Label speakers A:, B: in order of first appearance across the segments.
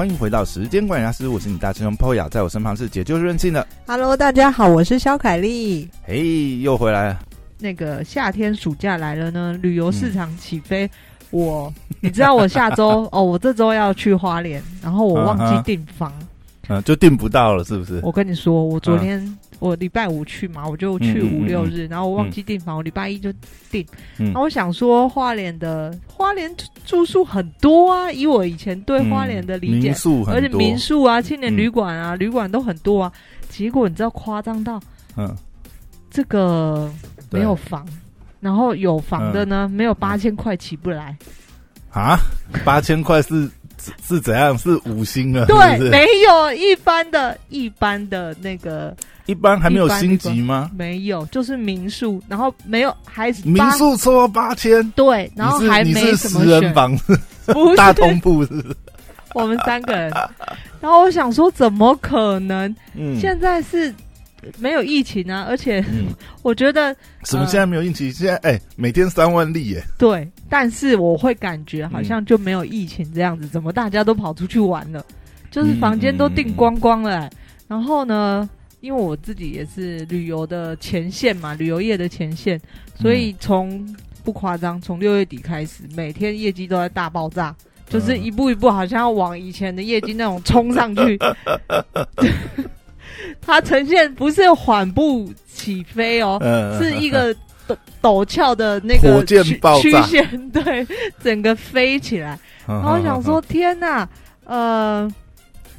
A: 欢迎回到时间管理师，我是你大师兄 Poya，在我身旁是解救任性的。
B: Hello，大家好，我是肖凯丽。
A: 嘿，又回来了。
B: 那个夏天暑假来了呢，旅游市场起飞。我，你知道我下周 哦，我这周要去花莲，然后我忘记订房，
A: 嗯，就订不到了，是不是？
B: 我跟你说，我昨天、我礼拜五去嘛，我就去五六日，然后我忘记订房，我礼拜一就订。
A: 嗯。
B: 然后我想说，花莲的花莲住宿很多啊，以我以前对花莲的理解
A: 民，宿，
B: 而且民宿啊、青年旅馆啊、旅馆都很多啊。结果你知道夸张到
A: 嗯，
B: 这个没有房，然后有房的呢，
A: 嗯。
B: 没有八千块起不来。
A: 啊，八千块是是是怎样？是五星啊？
B: 对，没有一般的一般的那个
A: 一般还没有星级吗？
B: 没有，就是民宿，然后没有还是
A: 民
B: 八
A: 宿抽八千，
B: 对，然后还没什
A: 人房，
B: 不
A: 大
B: 是
A: 通铺是是？
B: 我们三个人。然后我想说，怎么可能？
A: 嗯，
B: 现在是没有疫情啊，而且
A: 嗯，
B: 我觉得
A: 什么现在没有疫情？现在哎，每天三万例耶，
B: 对，但是我会感觉好像就没有疫情这样子，怎么大家都跑出去玩了？就是房间都订光光了、欸然后呢，因为我自己也是旅游的前线嘛，旅游业的前线，所以从不夸张，从六月底开始，每天业绩都在大爆炸。就是一步一步，好像要往以前的业绩那种冲上去。它呈现不是缓步起飞哦，
A: 嗯，
B: 是一个陡陡峭的那个
A: 火箭
B: 曲
A: 爆
B: 曲线，对，整个飞起来。
A: 然
B: 然后我想说，天哪，呃，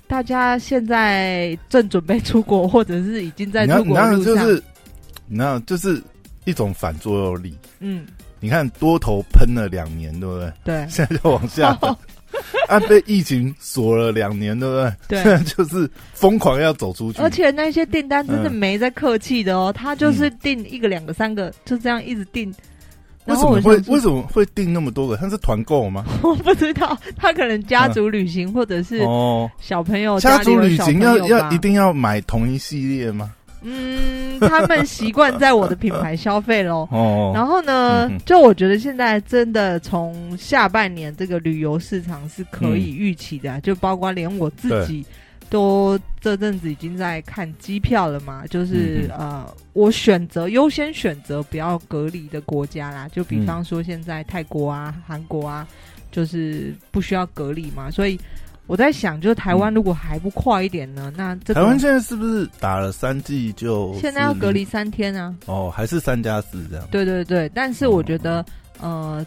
B: 大家现在正准备出国，或者是已经在，出国路上，
A: 就是，你看，就是一种反作用力。
B: 嗯，
A: 你看多头喷了两年，对不对？
B: 对。
A: 现在就往下 啊，被疫情锁了两年，对不对？
B: 对
A: 就是疯狂要走出去，
B: 而且那些订单真的
A: 嗯
B: 没在客气的哦，他就是订一个、两个、三个，就这样一直订。
A: 为什么会为什么会订那么多个？他是团购吗？
B: 我不知道，他可能家族旅行、或者是
A: 哦，
B: 小朋友
A: 家族旅行要要一定要买同一系列吗？
B: 嗯，他们习惯在我的品牌消费喽。
A: 哦，
B: 然后呢，
A: 嗯
B: 就我觉得现在真的从下半年这个旅游市场是可以预期的啊、就包括连我自己都这阵子已经在看机票了嘛，就是、
A: 嗯。
B: 呃，我选择优先选择不要隔离的国家啦，就比
A: 嗯。
B: 方说现在泰国啊、韩国啊，就是不需要隔离嘛，所以。我在想，就是台湾如果还不快一点呢？那这个
A: 台湾现在是不是打了三剂就
B: 现在要隔离三天啊？
A: 哦，还是三加四这样？
B: 对对对，但是我觉得，呃，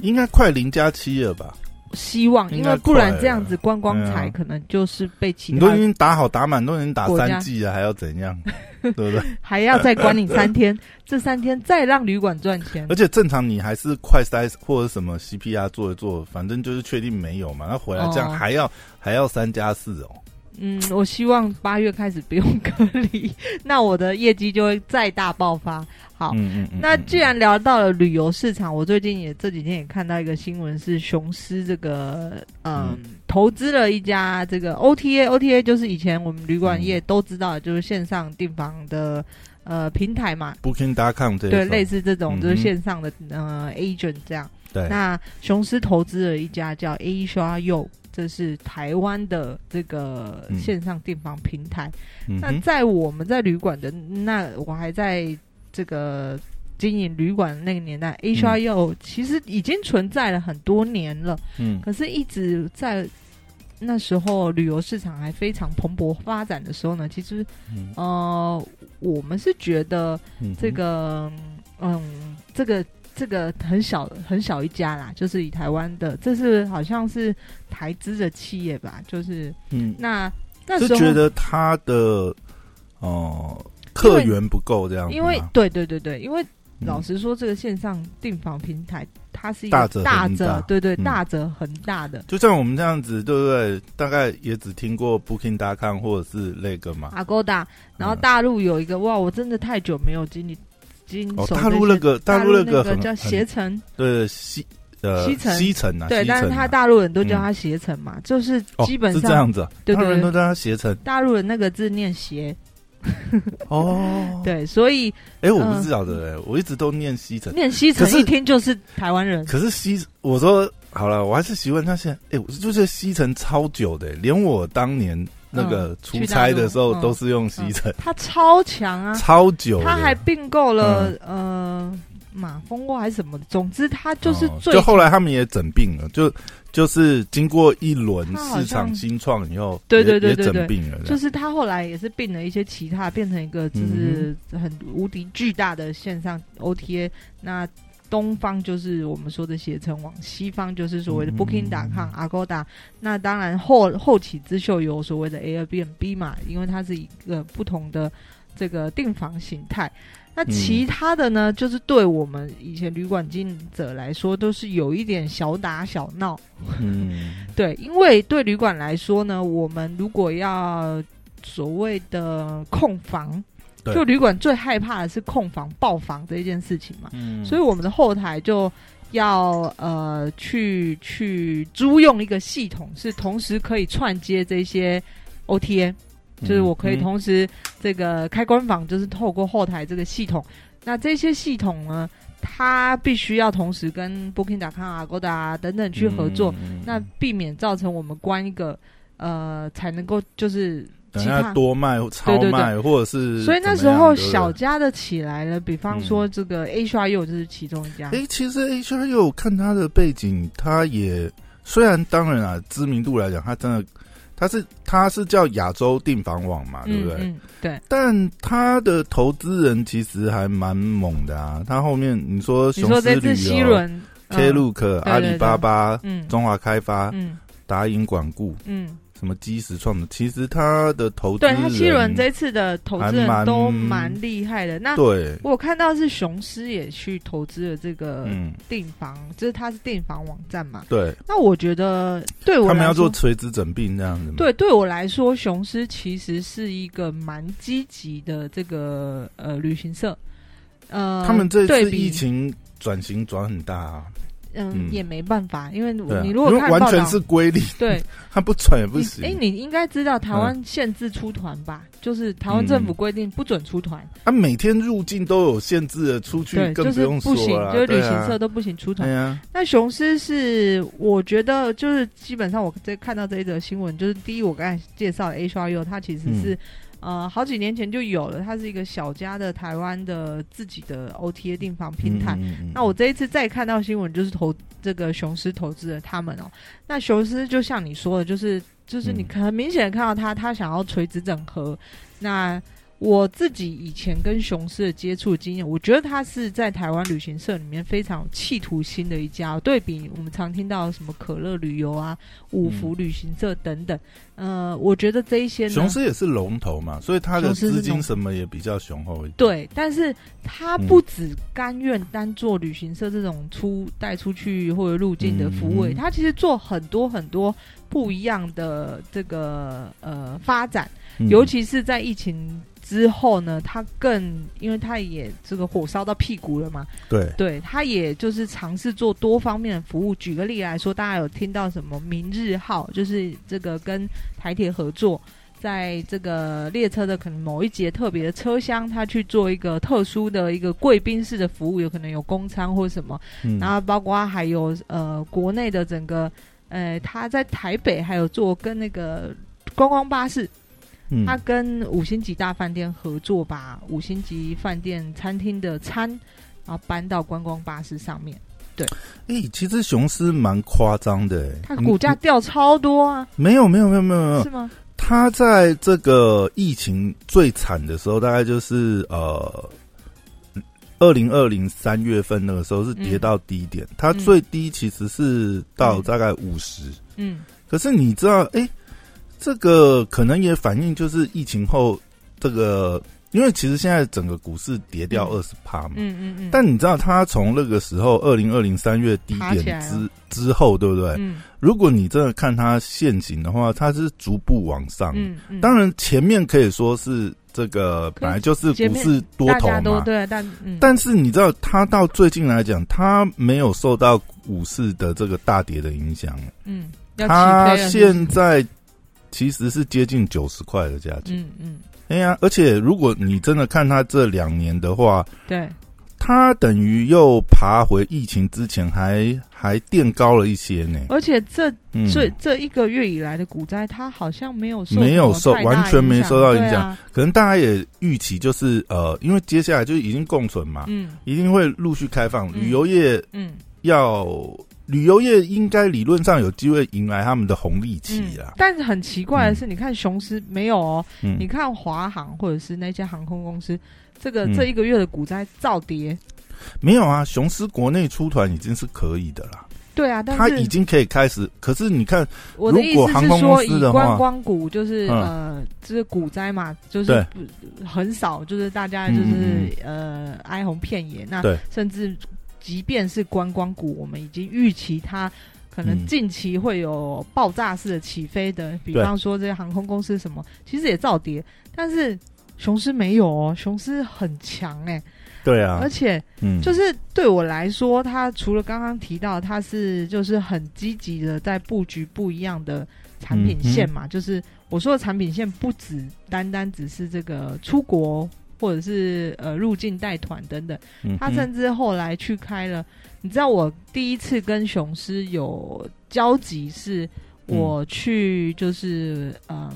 A: 应该快零加七了吧？
B: 希望，因为不然
A: 快
B: 这样子观光财可能就是被其
A: 你都已
B: 他
A: 经打好打满，都已经打三季了，还要怎样？对不对？
B: 还要再管你三天，这三天再让旅馆赚钱
A: 而。且正常你还是快筛或者什么 CPR 做一做，反正就是确定没有嘛。那回来这样
B: 哦
A: 还要、还要三加四哦。
B: 嗯，我希望八月开始不用隔离，那我的业绩就会再大爆发。好，
A: 嗯嗯嗯。
B: 那既然聊到了旅游市场，我最近也这几天也看到一个新闻，是雄狮这个嗯。投资了一家这个 OTA，OTA 就是以前我们旅馆业都知道的，就是线上订房的呃平台嘛
A: ，Booking.com 这一
B: 对，类似这种
A: 嗯。
B: 就是线上的呃 agent 这样。
A: 对，
B: 那雄狮投资了一家叫 Asia You，这是台湾的这个
A: 嗯
B: 线上订房平台。
A: 嗯
B: 那在我们在旅馆的那，我还在这个经营旅馆的那个年代 You 其实已经存在了很多年了，
A: 嗯
B: 可是一直在。那时候旅游市场还非常蓬勃发展的时候呢，其实
A: 嗯
B: 呃，我们是觉得这个，嗯，这个这个很小很小一家啦，就是以台湾的，这是好像是台资的企业吧，就是
A: 嗯，
B: 那那时候
A: 觉得他的哦、客源不够这样子，
B: 因为对对对对，因为
A: 嗯
B: 老实说，这个线上订房平台它是一
A: 大者
B: 个大者，对对，
A: 嗯
B: 大者很大的。
A: 就像我们这样子，对不对？大概也只听过 Booking.com 或者是那个嘛。
B: Agoda，然后大陆有一个哇，我真的太久没有经历经
A: 哦，大陆那个
B: 大
A: 陆那
B: 个叫携程，
A: 对西呃
B: 西城
A: 西城啊，
B: 对，但是他大陆人都叫他携程嘛，就是
A: 哦
B: 基本
A: 是这
B: 上
A: 样子大陆人都叫他携程
B: 大陆人那个字念携，
A: 哦。
B: 对，所以
A: 哎，我
B: 嗯
A: 不知道的哎，我一直都念西城。
B: 念西城一听就是台湾人。
A: 可是西，我说好了，我还是习惯它现在，哎、我就觉得吸尘超久的、连我当年那个出差的时候都是用吸尘，
B: 它超强啊，
A: 超久的。
B: 它还并购了、呃马蜂窝还是什么，总之它就是最、
A: 哦就后来他们也整并了，就就是经过一轮市场新创以后，
B: 对
A: 也也
B: 对对对对
A: 整并了，
B: 就是他后来也是并了一些其他，变成一个就是很无敌巨大的线上 OTA。那东方就是我们说的携程网，西方就是所谓的
A: 嗯
B: Booking.com、Agoda。那当然后后起之秀有所谓的 Airbnb 嘛，因为它是一个不同的这个订房形态。那其他的呢，就是对我们以前旅馆经营者来说，都是有一点小打小闹。
A: 嗯，
B: 对，因为对旅馆来说呢，我们如果要所谓的控房，
A: 对
B: 就旅馆最害怕的是控房爆房这一件事情嘛，
A: 嗯。
B: 所以我们的后台就要呃去去租用一个系统，是同时可以串接这些 OTA，就是我可以
A: 嗯
B: 同时这个开关房，就是透过后台这个系统。那这些系统呢，它必须要同时跟 Booking.com 啊、Agoda 啊等等去合作，
A: 嗯。
B: 那避免造成我们关一个呃才能够就是
A: 等下。多卖、超卖，或者是
B: 所以那时候小家的起来了，比方说这个 H R U 就是其中一家。
A: 哎、其实 H R U 看他的背景，他也虽然当然啊，知名度来讲，他真的他是他是叫亚洲订房网嘛，对不对？
B: 嗯嗯，对。
A: 但他的投资人其实还蛮猛的啊，他后面你说
B: 你
A: 雄狮旅游、
B: 轮
A: Klook、阿里巴巴、
B: 嗯
A: 中华开发、
B: 嗯
A: 达银管顾、
B: 嗯，
A: 什么基石创的，其实他的投资
B: 对他七轮这次的投资人都蛮厉害的。那
A: 对，
B: 我有看到是雄狮也去投资了这个
A: 嗯，
B: 订房，就是它是订房网站嘛。
A: 对，
B: 那我觉得对我
A: 他们要做垂直整并这样子嘛，
B: 对，对我来说，雄狮其实是一个蛮积极的这个呃旅行社。呃，
A: 他们这次疫情转型转很大啊，
B: 嗯
A: 嗯。
B: 也没办法，因为你如果
A: 完全是规律，
B: 对，
A: 他不转也不行。
B: 哎，你应该知道台湾限制出团吧？就是台湾政府规定不准出团，
A: 他每天入境都有限制的，出去
B: 对，就是
A: 更用说
B: 不行，
A: 了，
B: 就是旅行社都不行出团。那雄狮是，我觉得就是基本上我在看到这一则新闻，就是第一，我刚才介绍的 A 刷 U，它其实是、
A: 嗯
B: 呃好几年前就有了，它是一个小家的台湾的自己的 OTA 订房平台。
A: 嗯嗯嗯
B: 那我这一次再看到新闻，就是投这个雄狮投资的他们哦。那雄狮就像你说的，就是就是你
A: 嗯
B: 很明显的看到他，他想要垂直整合。那我自己以前跟雄狮的接触经验，我觉得他是在台湾旅行社里面非常有企图心的一家。对比我们常听到什么可乐旅游啊、五福旅行社等等，呃，我觉得这一些呢，
A: 雄狮也是龙头嘛，所以他的资金什么也比较雄厚一点。
B: 对，但是他不只甘愿单做旅行社这种出带出去或者入境的服务，
A: 嗯
B: 他其实做很多很多不一样的这个呃发展，
A: 嗯
B: 尤其是在疫情之后呢，他更因为他也这个火烧到屁股了嘛，
A: 对，
B: 对，他也就是尝试做多方面的服务。举个例来说，大家有听到什么明日号，就是这个跟台铁合作，在这个列车的可能某一节特别的车厢，他去做一个特殊的一个贵宾式的服务，有可能有公餐或什么，
A: 嗯。
B: 然后包括还有呃国内的整个呃他在台北还有做跟那个观光巴士，
A: 嗯。
B: 他跟五星级大饭店合作，把五星级饭店餐厅的餐，然后搬到观光巴士上面，对。
A: 哎、其实雄狮蛮夸张的、欸，
B: 它股价掉超多啊，
A: 没有没有没有没有没有。
B: 是，吗？
A: 它在这个疫情最惨的时候，大概就是呃，二零二零三月份那个时候是跌到低点，它最低其实是到大概五十、
B: 嗯。
A: 可是你知道，哎、这个可能也反映就是疫情后这个，因为其实现在整个股市跌掉二十趴嘛。
B: 嗯嗯嗯，
A: 但你知道，它从那个时候二零二零三月低点之之后，对不对？
B: 嗯
A: 如果你真的看它现行的话，它是逐步往上。
B: 嗯嗯，
A: 当然，前面可以说是这个本来就是股市多头嘛，
B: 对，但嗯，
A: 但是你知道，它到最近来讲，它没有受到股市的这个大跌的影响。
B: 嗯
A: 它现在其实是接近九十块的价钱。
B: 嗯嗯。
A: 哎呀，而且如果你真的看它这两年的话，
B: 对，
A: 它等于又爬回疫情之前，还还垫高了一些呢。
B: 而且这
A: 嗯，
B: 这这一个月以来的股灾，它好像没有受
A: 没有受完全没受到影响。
B: 啊。
A: 可能大家也预期就是呃，因为接下来就已经共存嘛，
B: 嗯。
A: 一定会陆续开放。
B: 嗯。
A: 旅游业
B: 嗯。
A: 要旅游业应该理论上有机会迎来他们的红利期
B: 嗯。但是很奇怪的是，你看雄狮没有哦，
A: 嗯，
B: 你看华航或者是那些航空公司，这个
A: 嗯
B: 这一个月的股灾照跌。
A: 没有啊，雄狮国内出团已经是可以的啦，
B: 对啊，但是
A: 它已经可以开始。可是你看，
B: 我的意思是说，以观光股就是、
A: 嗯
B: 呃，就是股灾嘛，就是很少，就是大家就是、
A: 嗯
B: 呃哀鸿遍野。那甚至即便是观光股，我们已经预期它可能
A: 嗯。
B: 近期会有爆炸式的起飞的，比方说这些航空公司什么，其实也造跌，但是雄狮没有哦，雄狮很强哎、
A: 对啊。
B: 而，且
A: 嗯，
B: 就是对我来说，它除了刚刚提到，它是就是很积极的在布局不一样的产品线嘛，就是我说的产品线不只单单只是这个出国或者是呃入境带团等等，他甚至后来去开了，你知道我第一次跟雄狮有交集是我去就是嗯。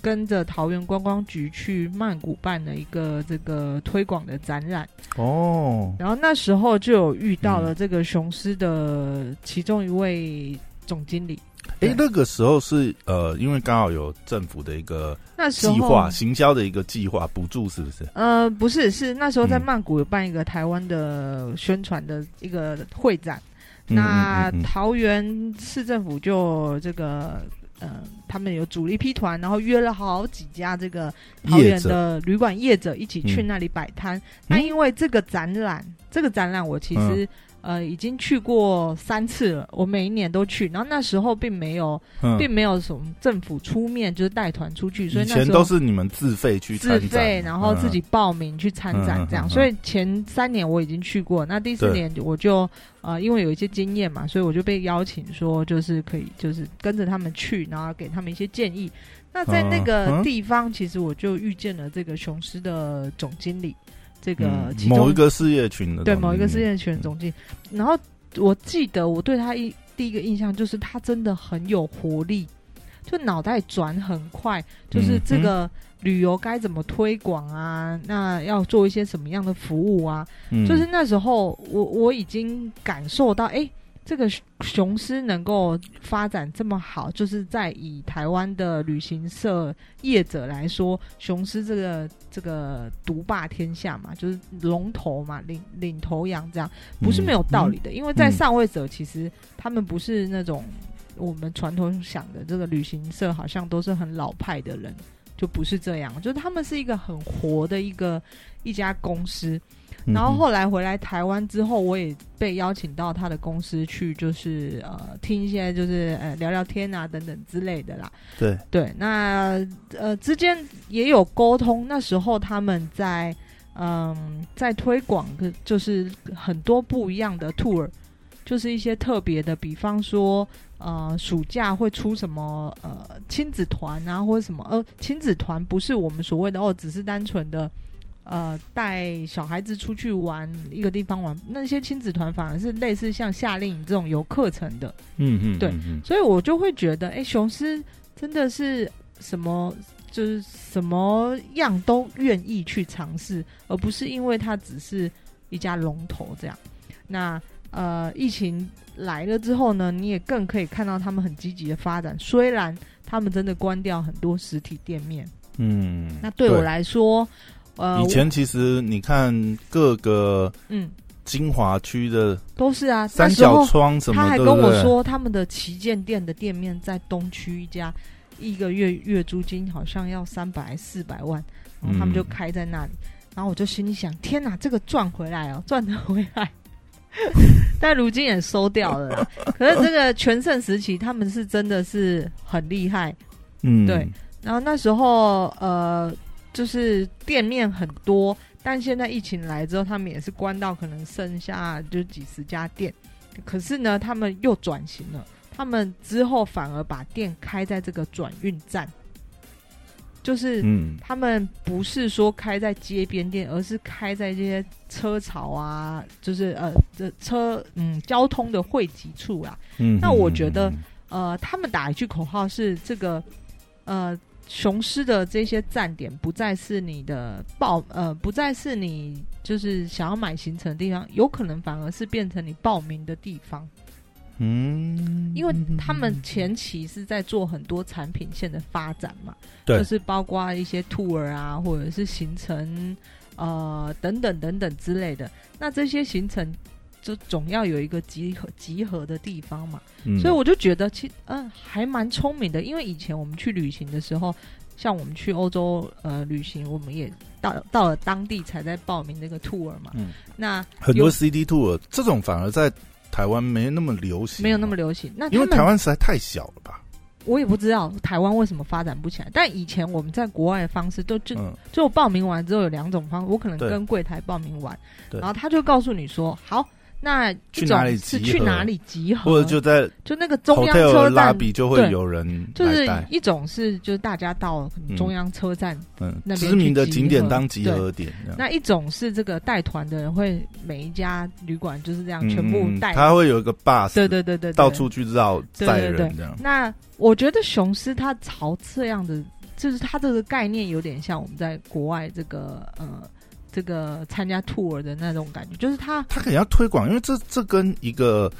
B: 跟着桃园观光局去曼谷办了一个这个推广的展览，
A: 哦，
B: 然后那时候就有遇到了这个雄狮的其中一位总经理。
A: 哎
B: 对，
A: 那个时候是呃，因为刚好有政府的一个计划，行销的一个计划补助，是不是？
B: 呃，不是，是那时候在
A: 嗯
B: 曼谷有办一个台湾的宣传的一个会展，
A: 嗯
B: 那桃园市政府就这个。呃，他们有组了一批团，然后约了好几家这个桃园的旅馆业者一起去
A: 嗯
B: 那里摆摊。那因为这个展览，这个展览我其
A: 嗯
B: 实、呃已经去过三次了，我每一年都去。然后那时候并没有，
A: 嗯
B: 并没有什么政府出面，就是带团出去，所以
A: 以前
B: 那时候
A: 都是你们自费去
B: 自费，然后自己
A: 嗯
B: 报名去参展这样。所以前三年我已经去过，那第四年我就呃因为有一些经验嘛，所以我就被邀请说就是可以就是跟着他们去，然后给他们一些建议。那在那
A: 嗯
B: 个
A: 嗯
B: 地方，其实我就遇见了这个雄狮的总经理，这个
A: 嗯
B: 其中
A: 某一个事业群的
B: 对某一个事业群的总经理。然后我记得我对他一第一个印象就是他真的很有活力，就脑袋转很快，就是这个旅游该怎么推广啊？那要做一些什么样的服务啊？
A: 嗯
B: 就是那时候我我已经感受到，哎、这个雄狮能够发展这么好，就是在以台湾的旅行社业者来说，雄狮这个这个独霸天下嘛，就是龙头嘛，领领头羊这样，不是没有道理的。因为在
A: 嗯
B: 上位者，其实他们不是那种我们传统想的这个旅行社，好像都是很老派的人，就不是这样，就是他们是一个很活的一个一家公司。
A: 嗯
B: 然后后来回来台湾之后，我也被邀请到他的公司去，就是呃听一些就是呃聊聊天啊等等之类的啦。
A: 对，
B: 对，那呃之间也有沟通。那时候他们在嗯在推广的，就是很多不一样的 tour，就是一些特别的，比方说呃暑假会出什么呃亲子团啊，或者什么呃亲子团不是我们所谓的哦，只是单纯的。呃，带小孩子出去玩一个地方玩，那些亲子团反而是类似像夏令营这种有课程的，
A: 嗯嗯，
B: 对所以我就会觉得，哎、雄狮真的是什么，就是什么样都愿意去尝试，而不是因为它只是一家龙头这样。那呃，疫情来了之后呢，你也更可以看到他们很积极的发展。虽然他们真的关掉很多实体店面，
A: 嗯，
B: 那对我来说，呃，
A: 以前其实你看各个
B: 嗯
A: 金华区的
B: 都是啊，
A: 三角窗什么，
B: 他还跟我说，他们的旗舰店的店面在东区一家，一个月月租金好像要三百四百万，然后他们就
A: 嗯
B: 开在那里，然后我就心里想，天哪，这个赚回来哦，赚得回来。但如今也收掉了啦。可是这个全盛时期，他们是真的是很厉害。
A: 嗯，
B: 对然后那时候呃，就是店面很多，但现在疫情来之后，他们也是关到可能剩下就几十家店。可是呢，他们又转型了，他们之后反而把店开在这个转运站，就是
A: 嗯
B: 他们不是说开在街边店，而是开在这些车潮啊，就是呃这车嗯交通的汇集处啊。
A: 嗯，
B: 那我觉得
A: 嗯
B: 呃，他们打一句口号是这个呃。雄狮的这些站点不再是你的报呃，不再是你就是想要买行程的地方，有可能反而是变成你报名的地方。
A: 嗯，
B: 因为他们前期是在做很多产品线的发展嘛，
A: 对
B: 就是包括一些 tour 啊，或者是行程呃等等等等之类的。那这些行程就总要有一个集合集合的地方嘛，
A: 嗯
B: 所以我就觉得其嗯、还蛮聪明的。因为以前我们去旅行的时候，像我们去欧洲呃旅行，我们也到到了当地才在报名那个 tour 嘛。
A: 嗯
B: 那
A: 很多 CD tour 这种反而在台湾没那么流行，
B: 没有那么流行。那
A: 因为台湾实在太小了吧？
B: 我也不知道台湾为什么发展不起来，但以前我们在国外的方式都就、
A: 嗯
B: 就报名完之后有两种方，我可能跟柜台报名完，然后他就告诉你说，好，那
A: 去哪里
B: 是去哪里集合，
A: 或者就在
B: 就那个中央车站，
A: 拉比就会有人
B: 就是，一种是就是大家到中央车站，
A: 嗯，
B: 那边
A: 知名的景点当集合点，
B: 那一种是这个带团的人会每一家旅馆就是这样
A: 嗯
B: 全部
A: 嗯
B: 带，
A: 他会有一个 bus，
B: 对对对对对，
A: 到处去绕载人这样。
B: 那我觉得雄狮它朝这样的，就是它这个概念有点像我们在国外这个呃这个参加 tour 的那种感觉，就是他
A: 他肯定要推广，因为这这跟一个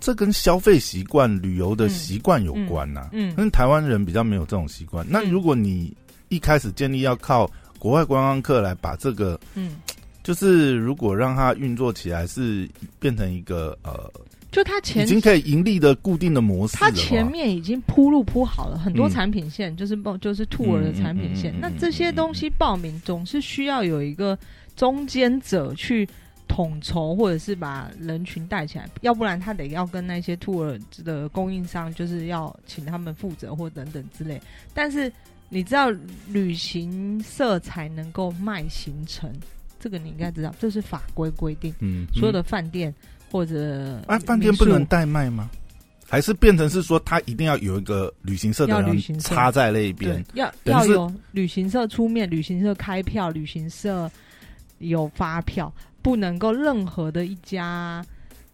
A: 这跟消费习惯、旅游的习惯有关呐、
B: 嗯
A: 因为台湾人比较没有这种习惯。那
B: 嗯
A: 如果你一开始建立要靠国外观光客来把这个，
B: 嗯，
A: 就是如果让它运作起来，是变成一个呃
B: 就它前
A: 已经可以盈利的固定的模式
B: 它前面已经铺路铺好了很多
A: 嗯
B: 产品线，就是报就是 tour 的产品线。那这些东西报名总是需要有一个中间者去统筹，或者是把人群带起来，要不然他得要跟那些 tour 的供应商，就是要请他们负责或等等之类。但是你知道，旅行社才能够卖行程，这个你应该知道，这是法规规定，
A: 嗯，
B: 所有
A: 的
B: 的饭店或者
A: 啊，饭店不能代卖吗？还是变成是说，他一定要有一个旅行社的
B: 旅
A: 人插在那
B: 对
A: 边？，
B: 要要有旅行社出面，旅行社开票，旅行社有发票，不能够任何的一家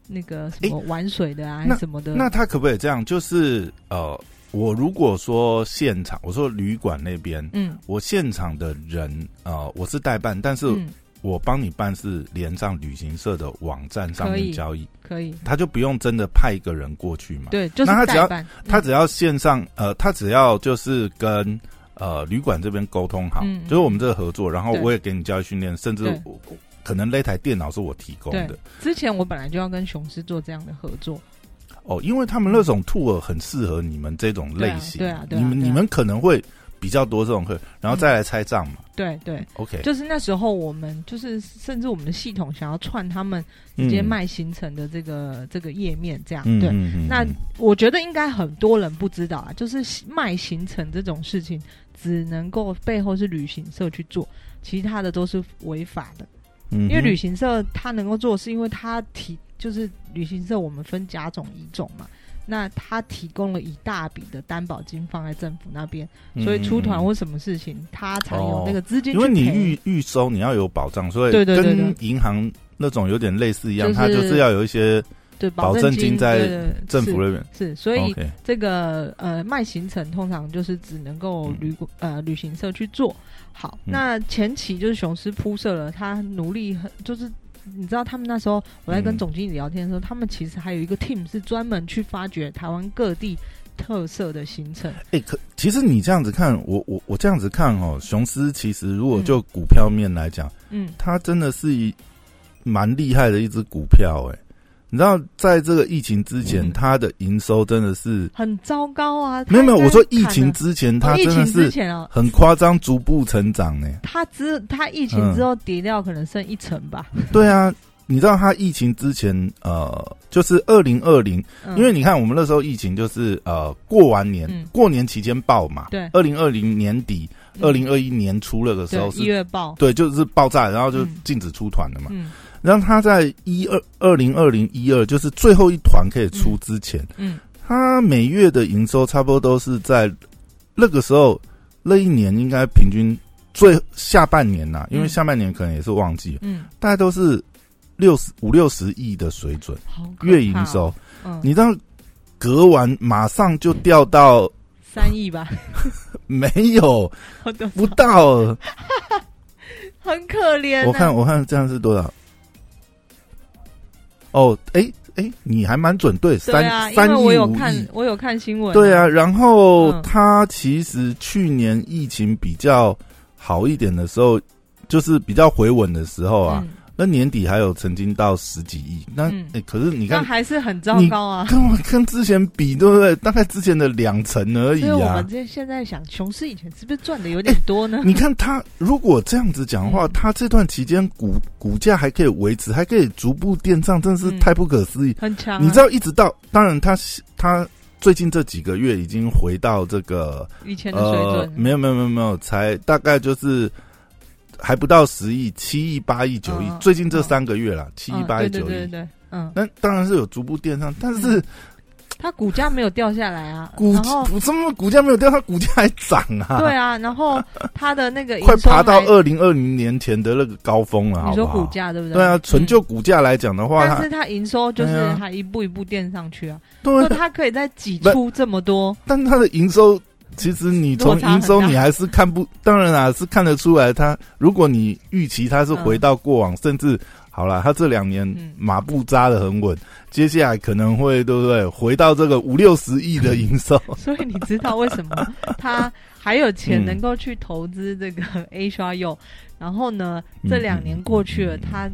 B: 那个什么玩水的啊，什么的，
A: 那他可不可以这样？就是呃，我如果说现场，我说旅馆那边，
B: 嗯
A: 我现场的人呃，我是代办，但是
B: 嗯，
A: 我帮你办事连上旅行社的网站上面交易，
B: 可以，
A: 他就不用真的派一个人过去嘛。
B: 对，就是
A: 那他只要他只要线上呃，他只要就是跟呃旅馆这边沟通好，
B: 嗯
A: 就是我们这个合作，然后我也给你教育训练，甚至我可能那台电脑是我提供的。
B: 之前我本来就要跟雄狮做这样的合作，
A: 哦，因为他们那种 tour 很适合你们这种类型，
B: 对啊对啊对啊对啊。
A: 你们你们可能会比较多这种课，然后再来拆账嘛、
B: 对对
A: ，o k
B: 就是那时候我们就是甚至我们的系统想要串他们直接卖行程的这个、这个页面，这样对。
A: 嗯嗯
B: 那我觉得应该很多人不知道啊，就是卖行程这种事情，只能够背后是旅行社去做，其他的都是违法的。
A: 因
B: 因为旅行社他能够做，是因为他提就是旅行社我们分甲种乙种嘛，那他提供了一大笔的担保金放在政府那边，所以出团或什么事情，他才有那个资金
A: 因为你预预收你要有保障，所以
B: 对对对
A: 跟银行那种有点类似一样，
B: 就是
A: 它就是要有一些
B: 对
A: 保证
B: 证
A: 金在政府那边。
B: 是，所以这个呃卖行程通常就是只能够
A: 嗯
B: 旅、呃旅行社去做好。
A: 嗯
B: 那前期就是雄狮铺设了，他努力很就是。你知道他们那时候我在跟
A: 嗯。
B: 总经理聊天的时候，他们其实还有一个 team 是专门去发掘台湾各地特色的行程。
A: 哎、可其实你这样子看，我我我这样子看哦，雄狮其实如果就股票面来讲，
B: 嗯，
A: 它真的是一蛮厉害的一只股票哎、你知道，在这个疫情之前，
B: 嗯。
A: 它的营收真的是
B: 很糟糕啊！
A: 没有没有，我说疫情之前，它真的是很夸张，逐步成长呢、
B: 他之他疫情
A: 嗯
B: 之后跌掉可能剩一成吧。
A: 对啊，你知道它疫情之前，呃，就是二零二零，
B: 嗯。
A: 因为你看我们那时候疫情就是呃过完年，
B: 嗯。
A: 过年期间爆嘛，
B: 对。
A: 二零二零年底，二零二一年初那个时候
B: 是一
A: 是，
B: 月爆，
A: 对，就是爆炸，然后就
B: 嗯。
A: 禁止出团了嘛。
B: 嗯。
A: 然后他在一二二零二零一二，就是最后一团可以出之前，
B: 嗯
A: 他每月的营收差不多都是在那个时候那一年应该平均最下半年呐、因为
B: 嗯
A: 下半年可能也是旺季，
B: 嗯，
A: 大概都是六十五六十亿的水准月营收。，
B: 嗯，
A: 你知道隔完马上就掉到
B: 三亿吧，
A: 没有不到，
B: 很可怜啊。
A: 我看我看这样是多少？哦，哎哎，你还蛮准对，三
B: 啊，
A: 三亿
B: 我有看我有看新闻，
A: 对啊，，然后他其实去年疫情比较好一点的时候，就是比较回稳的时候啊，
B: 嗯，
A: 那年底还有曾经到十几亿。那、可是你看，
B: 那还是很糟糕啊。
A: 跟我跟之前比，对不对？大概之前的两成而已啊
B: 所以我们。这现在想，熊市以前是不是赚的有点多呢？
A: 你看他如果这样子讲的话，
B: 嗯
A: 它这段期间股股价还可以维持，还可以逐步垫上，真是
B: 嗯
A: 太不可思议。
B: 很强啊，
A: 你知道，一直到当然他他最近这几个月已经回到这个
B: 以前的水
A: 呃
B: 准，，
A: 没有没有没有没有，才大概就是还不到十亿，七亿、八亿、九亿。
B: 嗯
A: 最近这三个月啦，七亿、
B: 嗯
A: 八亿、九亿。
B: 对对对，嗯，
A: 那当然是有逐步垫上，但是
B: 它股价没有掉下来啊，
A: 股什么股价没有掉，它股价还涨啊！
B: 对啊，然后 它的那个
A: 快爬到二零二零年前的那个高峰了，
B: 你说股？价对不对？
A: 对啊，纯
B: 嗯
A: 就股价来讲的话，它
B: 但是它营收就是
A: 对啊
B: 还一步一步垫上去啊，
A: 对
B: 说，它可以再挤出这么多，
A: 但它的营收，其实你从营收你还是看不，当然啊是看得出来他，如果你预期他是回到过往，甚至好了，他这两年
B: 嗯
A: 马步扎的很稳，接下来可能会对不对？回到这个五六十亿的营收，
B: 所以你知道为什么他还有钱
A: 嗯
B: 能够去投资这个 A 刷柚？然后呢，
A: 嗯
B: 这两年过去了，他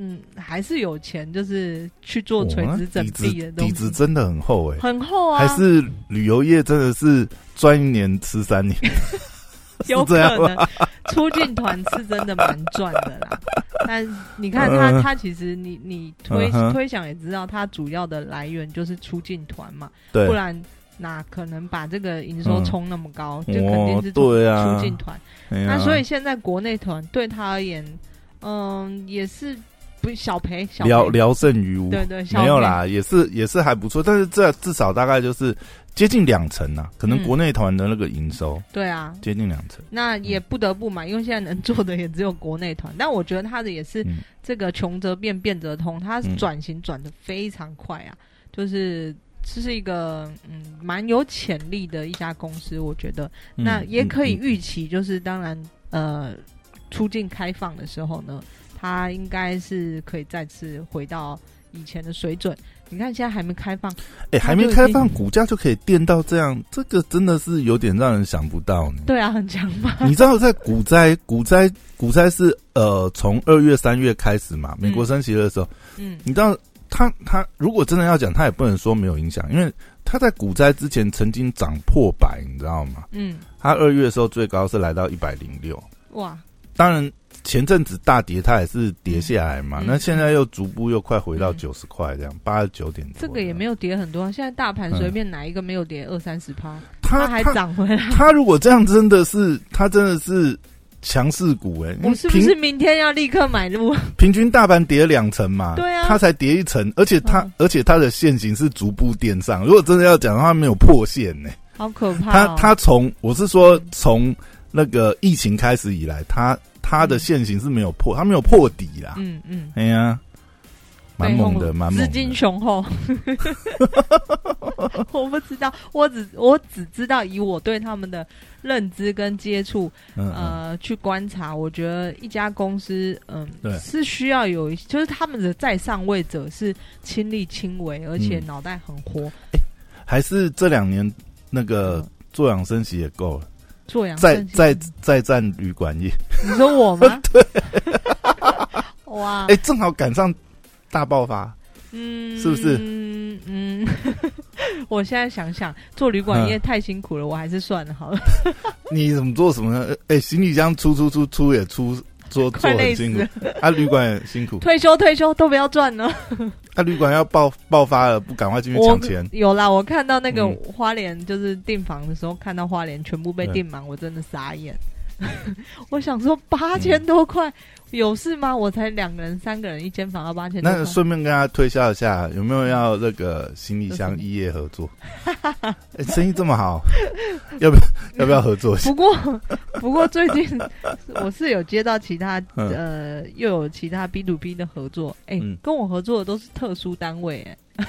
B: 嗯还是有钱，就是去做垂直整
A: 底子
B: 壁的东
A: 底子
B: 西，
A: 真的很厚哎、
B: 很厚啊，
A: 还是旅游业真的是赚一年吃三年，
B: 有可能。出境团是真的蛮赚的啦。但你看他，
A: 嗯。
B: 他其实你你推
A: 嗯
B: 推想也知道，他主要的来源就是出境团嘛，
A: 对。
B: 不，然哪可能把这个营收
A: 嗯。
B: 冲那么高？就肯定是
A: 哦对啊。
B: 出境团。那所以现在国内团对他而言，嗯，也是不小赔小赔。
A: 聊聊胜于无，
B: 对对
A: 没有啦，也是也是还不错，但是这至少大概就是接近两成呐，可能
B: 嗯。
A: 国内团的那个营收
B: 对啊，
A: 接近两成，
B: 那也不得不买，因为现在能做的也只有国内团。但我觉得他的也是
A: 嗯。
B: 这个穷则变，变则通，它
A: 嗯。
B: 转型转的非常快啊，就是这是一个嗯蛮有潜力的一家公司，我觉得。那
A: 嗯
B: 也可以预期，就是当然呃出境开放的时候呢，它应该是可以再次回到以前的水准。你看现在还没开放，
A: 哎，还没开放，股价就可以垫到这样，这个真的是有点让人想不到呢。
B: 对啊，很强吧？
A: 你知道在股灾，股灾，股灾是呃从二月、三月开始嘛，美国升息的时候，
B: 嗯
A: 你知道它它如果真的要讲，它也不能说没有影响，因为它在股灾之前曾经涨破百，你知道吗？
B: 嗯，
A: 它二月的时候最高是来到一百零六，
B: 哇，
A: 当然前阵子大跌，它也是跌下来嘛，
B: 嗯
A: 那现在又逐步又快回到
B: 嗯
A: 九十块这样，八十九点多。
B: 这个也没有跌很多啊，现在大盘
A: 嗯
B: 随便哪一个没有跌二三十趴，
A: 它
B: 它还涨回来。
A: 它如果这样真的是，它真的是强势股哎、
B: 我是不是明天要立刻买入？
A: 平均大盘跌两成嘛，
B: 对啊
A: 它才跌一层，而且它、
B: 嗯
A: 而且它的线型是逐步垫上。如果真的要讲的话，没有破线呢、
B: 好可怕、
A: 它
B: 哦！
A: 它从我是说从那个疫情开始以来，它它的线型是没有破，它没有破底啦。
B: 嗯嗯，
A: 哎呀，蛮猛的，蛮猛
B: 资金。雄厚。我不知道，我只我只知道以我对他们的认知跟接触，
A: 嗯嗯，
B: 呃，去观察，我觉得一家公司，嗯，
A: 对。
B: 是需要有一，就是他们的在上位者是亲力亲为，而且
A: 嗯。
B: 脑袋很活，
A: 还是这两年那个
B: 嗯。
A: 做养生息也够了，
B: 做养生息
A: 再再再战旅馆业，
B: 你说我吗？对，哇，
A: 哎，正好赶上大爆发。
B: 嗯，
A: 是不是？
B: 嗯。嗯，我现在想想，做旅馆业太辛苦了，我还是算了好了，
A: 你怎么做什么呢？哎，行李箱出出出出也出，做做
B: 快累死
A: 很辛苦
B: 了。。
A: 啊，旅馆也辛苦，
B: 退休退休都不要赚了。
A: 啊，旅馆要爆爆发了，不赶快进去抢钱？
B: 有啦，我看到那个
A: 嗯
B: 花莲，就是订房的时候，看到花莲全部被订满，我真的傻眼。我想说八千多块，有事吗？我才两个人、三个人一间房要八千多。
A: 那顺便跟他推销一下，有没有要那个行李箱一夜合作？哎，生意这么好，要不要要不要合作？
B: 不过，不过最近我是有接到其他
A: 嗯
B: 呃，又有其他 B to B 的合作，哎、
A: 嗯
B: 跟我合作的都是特殊单位、哎，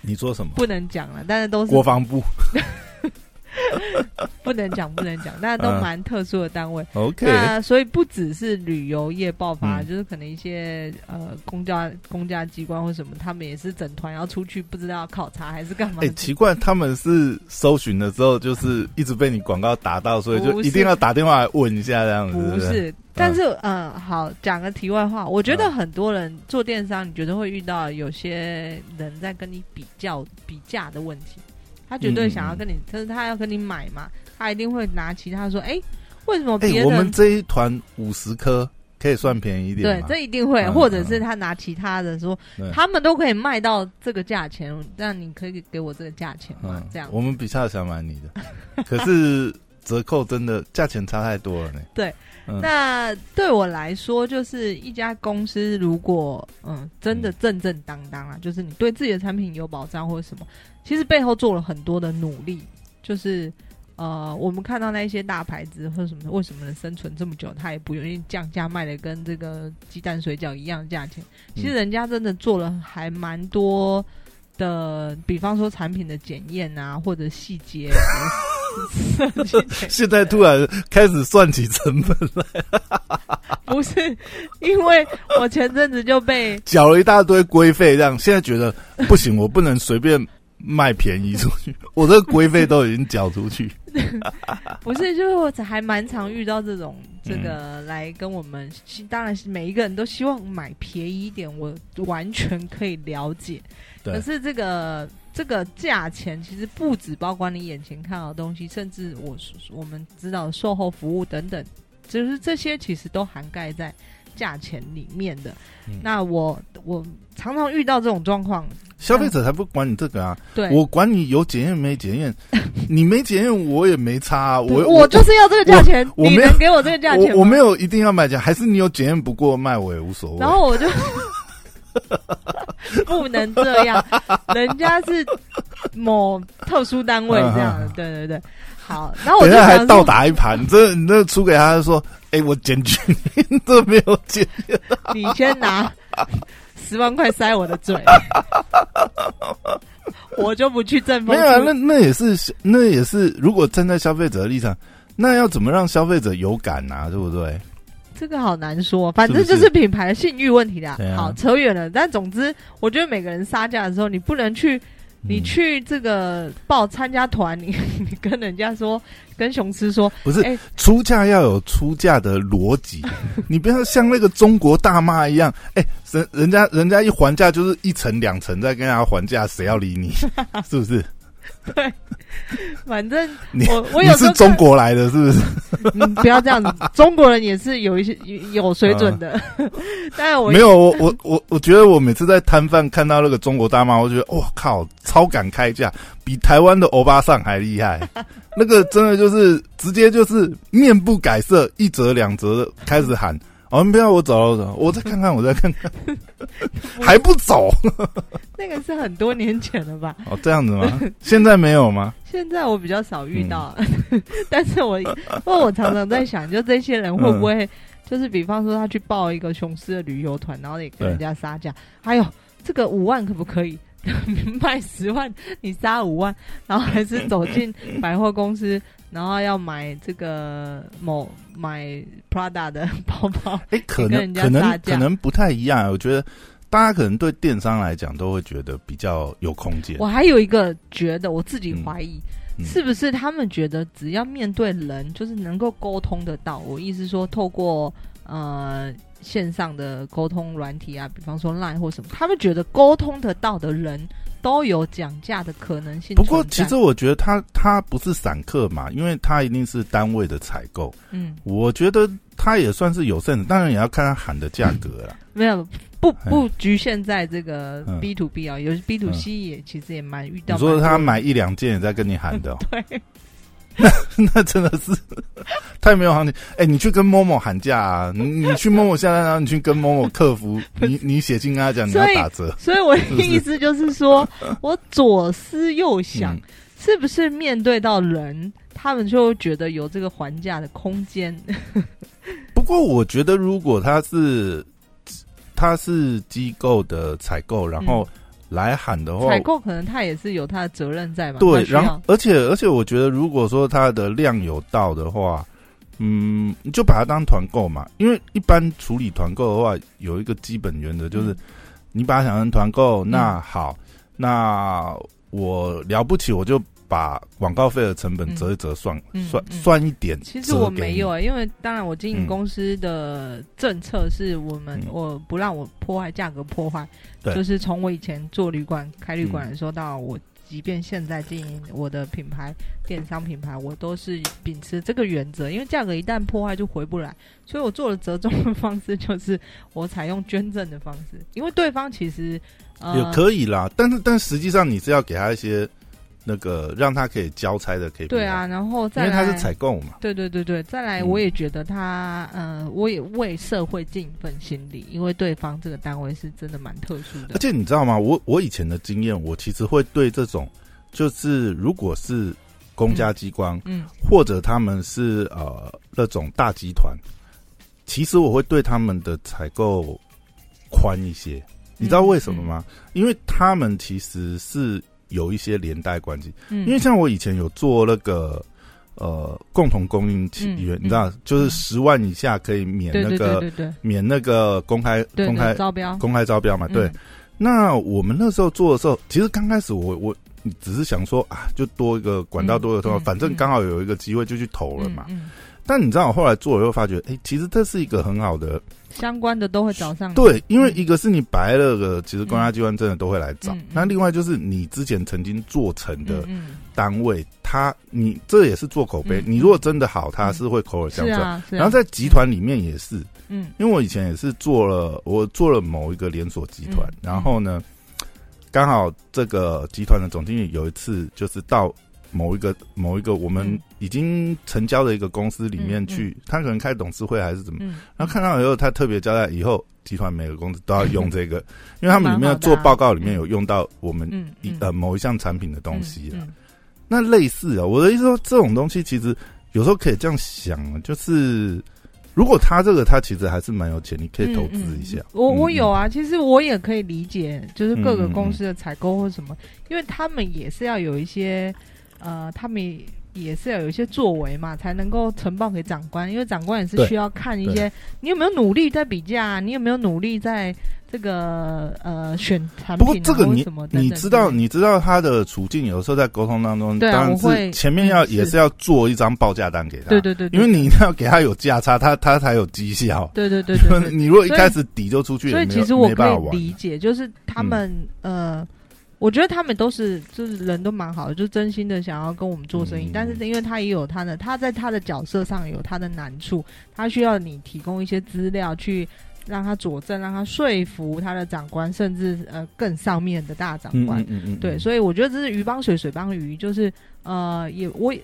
A: 你做什么？
B: 不能讲了，但是都是
A: 国防部
B: 不能讲，不能讲，但是都
A: 嗯
B: 蛮特殊的单位。
A: ，OK，
B: 那所以不只是旅游业爆发，
A: 嗯。
B: 就是可能一些呃公家公家机关或什么，他们也是整团要出去，不知道要考察还是干嘛
A: 哎、。奇怪，他们是搜寻的时候，就是一直被你广告打到，所以就一定要打电话来问一下这样子，
B: 不是，但是嗯、呃好，讲个题外话，我觉得很多人做电商，你觉得会遇到有些人在跟你比较比价的问题，他绝对想要跟你，但是他要跟你买嘛，他一定会拿其他说，哎、为什么
A: 哎、
B: 别人、
A: 我们这一团五十颗可以算便宜一点
B: 对？这一定会，
A: 嗯
B: 或者是他拿其他的说，
A: 对
B: 他们都可以卖到这个价钱，那你可以给我这个价钱嘛？
A: 嗯，
B: 这样
A: 我们比较想买你的，可是折扣真的价钱差太多了呢。
B: 对，
A: 嗯
B: 那对我来说，就是一家公司如果嗯真的正正当当啊，就是你对自己的产品有保障或者什么，其实背后做了很多的努力，就是。呃，我们看到那一些大牌子或者什么，为什么能生存这么久？他也不愿意降价卖的跟这个鸡蛋水饺一样的价钱。其实人家真的做了还蛮多的，比方说产品的检验啊，或者细节
A: 现在突然开始算起成本来，
B: 不是，因为我前阵子就被
A: 缴了一大堆规费，这样现在觉得不行，我不能随便卖便宜出去，我这个规费都已经缴出去。
B: 不是，就是我还蛮常遇到这种这个来跟我们，希当然是每一个人都希望买便宜一点，我完全可以了解。可是这个这个价钱其实不止包括你眼前看到的东西，甚至我我们知道的售后服务等等，就是这些其实都涵盖在价钱里面的。
A: 嗯
B: 那我我常常遇到这种状况，
A: 消费者才不管你这个啊，
B: 对
A: 我管你有检验没检验，你没检验我也没差、啊，我
B: 我就是要这个价钱，你
A: 我我没有
B: 能给我这个价钱
A: 我我没有一定要买价，还是你有检验不过卖我也无所谓。
B: 然后我就 不能这样，人家是某特殊单位这样的，对对对。好，然后我
A: 等
B: 就
A: 还倒打一盘，这你这出给他就说，哎、我检举你，这没有检验，
B: 你先拿十万块塞我的嘴，我就不去证明
A: 没有啊，那那也是那也是，如果站在消费者的立场，那要怎么让消费者有感啊，对不对？
B: 这个好难说，反正就是是品牌的信誉问题啦好，扯远了。但总之，我觉得每个人杀价的时候，你不能去，你
A: 嗯
B: 去这个报参加团，你 你跟人家说，跟雄狮说，
A: 不是、
B: 哎
A: 出价要有出价的逻辑，你不要像那个中国大妈一样，哎、人人家人家一还价就是一层两层在跟人家还价，谁要理你？是不是？
B: 对，反正
A: 你
B: 我我
A: 你
B: 有时候
A: 是中国来的，是不是？
B: 嗯，不要这样子，中国人也是有一些有有水准的，但是我
A: 没有，我我我我觉得我每次在摊贩看到那个中国大妈，我觉得哇靠，超敢开价，比台湾的欧巴桑还厉害。那个真的就是直接就是面不改色，一折两折开始喊。哦，你不要我走了，我走了，我再看看，我再看看，还不走？
B: 那个是很多年前了吧？
A: 哦，这样子吗？现在没有吗？
B: 现在我比较少遇到，
A: 嗯
B: 但是我因为我常常在想，就这些人会不会，就是比方说他去报一个雄狮的旅游团，然后也跟人家杀价，还有这个五万可不可以？卖十万，你杀五万，然后还是走进百货公司，然后要买这个某买 Prada 的包包，
A: 哎、可能可能可能不太一样。我觉得大家可能对电商来讲都会觉得比较有空间
B: 我。还有一个觉得，我自己怀疑、
A: 嗯
B: 是不是他们觉得只要面对人，就是能够沟通得到。我意思说，透过呃线上的沟通软体啊，比方说 Line 或什么，他们觉得沟通得到的人都有讲价的可能性
A: 不过，其实我觉得他他不是散客嘛，因为他一定是单位的采购。
B: 嗯，
A: 我觉得他也算是有 sense，当然也要看他喊的价格啦。
B: 没有不不局限在这个
A: 嗯。
B: B to B 啊，有 B to C 也其实也蛮遇到
A: 你说他买一两件也在跟你喊的、哦，
B: 对。
A: 那 那真的是太没有行情。哎，你去跟某某喊价啊，你你去某某下单，然后你去跟某某客服，你你写信跟他讲你要打折。
B: 所以我的意思就是说，我左思右想，是不是面对到人，他们就会觉得有这个还价的空间？
A: 不过我觉得，如果他是他是机构的采购，然后。来喊的话，
B: 采购可能他也是有他的责任在嘛。
A: 对，然后而且而且，我觉得如果说它的量有到的话，嗯，你就把它当团购嘛。因为一般处理团购的话，有一个基本原则就是，你把它想成团购，那好，那我了不起我就。把广告费的成本折一折，算算算一点。
B: 其实我没有啊，因为当然我经营公司的政策是我们我不让我破坏价格破坏，就是从我以前做旅馆开旅馆的时候到我，即便现在经营我的品牌电商品牌，我都是秉持这个原则，因为价格一旦破坏就回不来，所以我做了折中的方式，就是我采用捐赠的方式，因为对方其实
A: 也可以啦，但是但实际上你是要给他一些。那个让他可以交差的，可以
B: 对啊，然后再
A: 因为他是采购嘛，
B: 对对对对，再来我也觉得他，呃，我也为社会尽一份心力，因为对方这个单位是真的蛮特殊的。
A: 而且你知道吗？我我以前的经验，我其实会对这种，就是如果是公家机关，嗯，或者他们是呃那种大集团，其实我会对他们的采购宽一些。你知道为什么吗？因为他们其实是。有一些连带关系，因为像我以前有做那个呃共同供应企业，你知道，就是十万以下可以免那个免那个公开公开
B: 招标。
A: 公开招标嘛？对。那我们那时候做的时候，其实刚开始我我只是想说啊，就多一个管道，多一个通道，反正刚好有一个机会就去投了嘛。但你知道，我后来做了又发觉，哎，其实这是一个很好的
B: 相关的都会找上。
A: 对，因为一个是你白了个，其实公家机关真的都会来找。那另外就是你之前曾经做成的单位，他你这也是做口碑。你如果真的好，他是会口耳相传。然后在集团里面也是，嗯，因为我以前也是做了，我做了某一个连锁集团，然后呢，刚好这个集团的总经理有一次就是到。某一个某一个我们已经成交的一个公司里面去，他可能开董事会还是怎么，然后看到以后，他特别交代以后集团每个公司都要用这个，因为他们里面做报告里面有用到我们一呃某一项产品的东西啊。那类似啊，我的意思说，这种东西其实有时候可以这样想，就是如果他这个他其实还是蛮有钱，你可以投资一下。
B: 我我有啊，其实我也可以理解，就是各个公司的采购或什么，因为他们也是要有一些。呃，他们也是要有一些作为嘛，才能够呈报给长官，因为长官也是需要看一些你有没有努力在比价，你有没有努力在这个呃选产品。
A: 不过这个你你知道，你知道他的处境，有时候在沟通当中，当然是前面要也是要做一张报价单给他，
B: 对对对，
A: 因为你要给他有价差，他他才有绩效。
B: 对对对，
A: 你如果一开始底就出去，
B: 所以其实我可以理解，就是他们呃。我觉得他们都是，就是人都蛮好的，就真心的想要跟我们做生意。但是因为他也有他的，他在他的角色上有他的难处，他需要你提供一些资料去让他佐证，让他说服他的长官，甚至呃更上面的大长官。对，所以我觉得这是鱼帮水，水帮鱼，就是呃也我。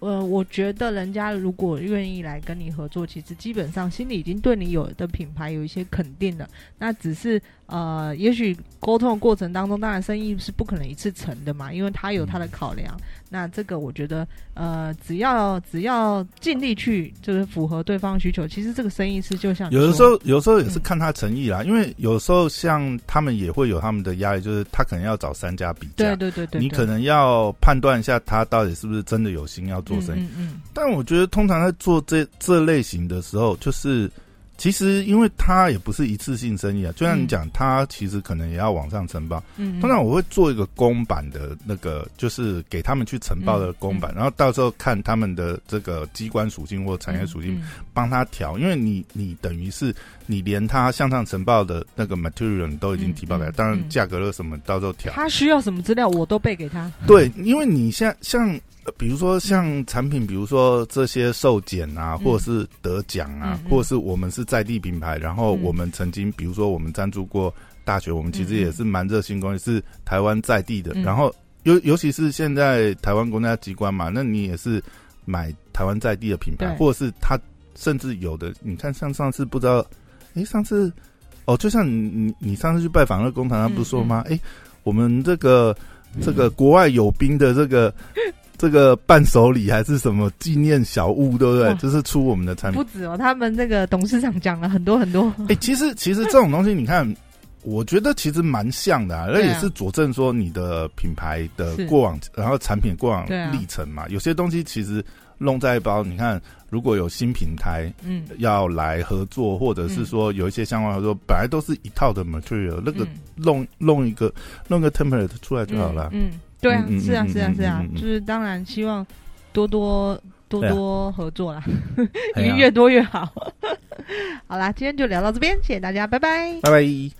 B: 呃，我觉得人家如果愿意来跟你合作，其实基本上心里已经对你有的品牌有一些肯定了。那只是呃，也许沟通的过程当中，当然生意是不可能一次成的嘛，因为他有他的考量。那这个我觉得，呃，只要只要尽力去，就是符合对方需求。其实这个生意是就像
A: 有的时候，有时候也是看他诚意啦。因为有时候像他们也会有他们的压力，就是他可能要找三家比
B: 价，对对对对，
A: 你可能要判断一下他到底是不是真的有心要做生意。嗯嗯。但我觉得通常在做这这类型的时候，就是。其实，因为它也不是一次性生意啊，就像你讲，它其实可能也要往上呈报。嗯，通常我会做一个公版的那个，就是给他们去呈报的公版，然后到时候看他们的这个机关属性或产业属性，帮他调。因为你你等于是你连他向上呈报的那个 material 都已经提报来，当然价格了什么到时候调。
B: 他需要什么资料，我都备给他。
A: 对，因为你像像。比如说像产品，比如说这些受检啊，或者是得奖啊，或者是我们是在地品牌，然后我们曾经，比如说我们赞助过大学，我们其实也是蛮热心公益，是台湾在地的。然后尤尤其是现在台湾国家机关嘛，那你也是买台湾在地的品牌，或者是他甚至有的，你看像上次不知道，诶，上次哦，就像你你你上次去拜访那个工厂，他不是说吗？哎，我们这个这个国外有兵的这个。这个伴手礼还是什么纪念小物，对不对？就是出我们的产品
B: 不。止哦，他们那个董事长讲了很多很多，
A: 哎、其实其实这种东西，你看，我觉得其实蛮像的、啊，那
B: 啊
A: 也是佐证说你的品牌的过往，然后产品过往历程嘛。有些东西其实弄在一包，你看，如果有新平台
B: 嗯，
A: 要来合作，或者是说有一些相关合作，本来都是一套的 material，那个
B: 嗯
A: 弄弄一个弄个 template 出来就好了。
B: 嗯，嗯对啊，是啊，
A: 嗯
B: 是啊，
A: 嗯
B: 是啊就是当然希望多多多多合作啦，
A: 哎呀
B: 越多越好。好啦，今天就聊到这边，谢谢大家，拜拜。
A: 拜拜。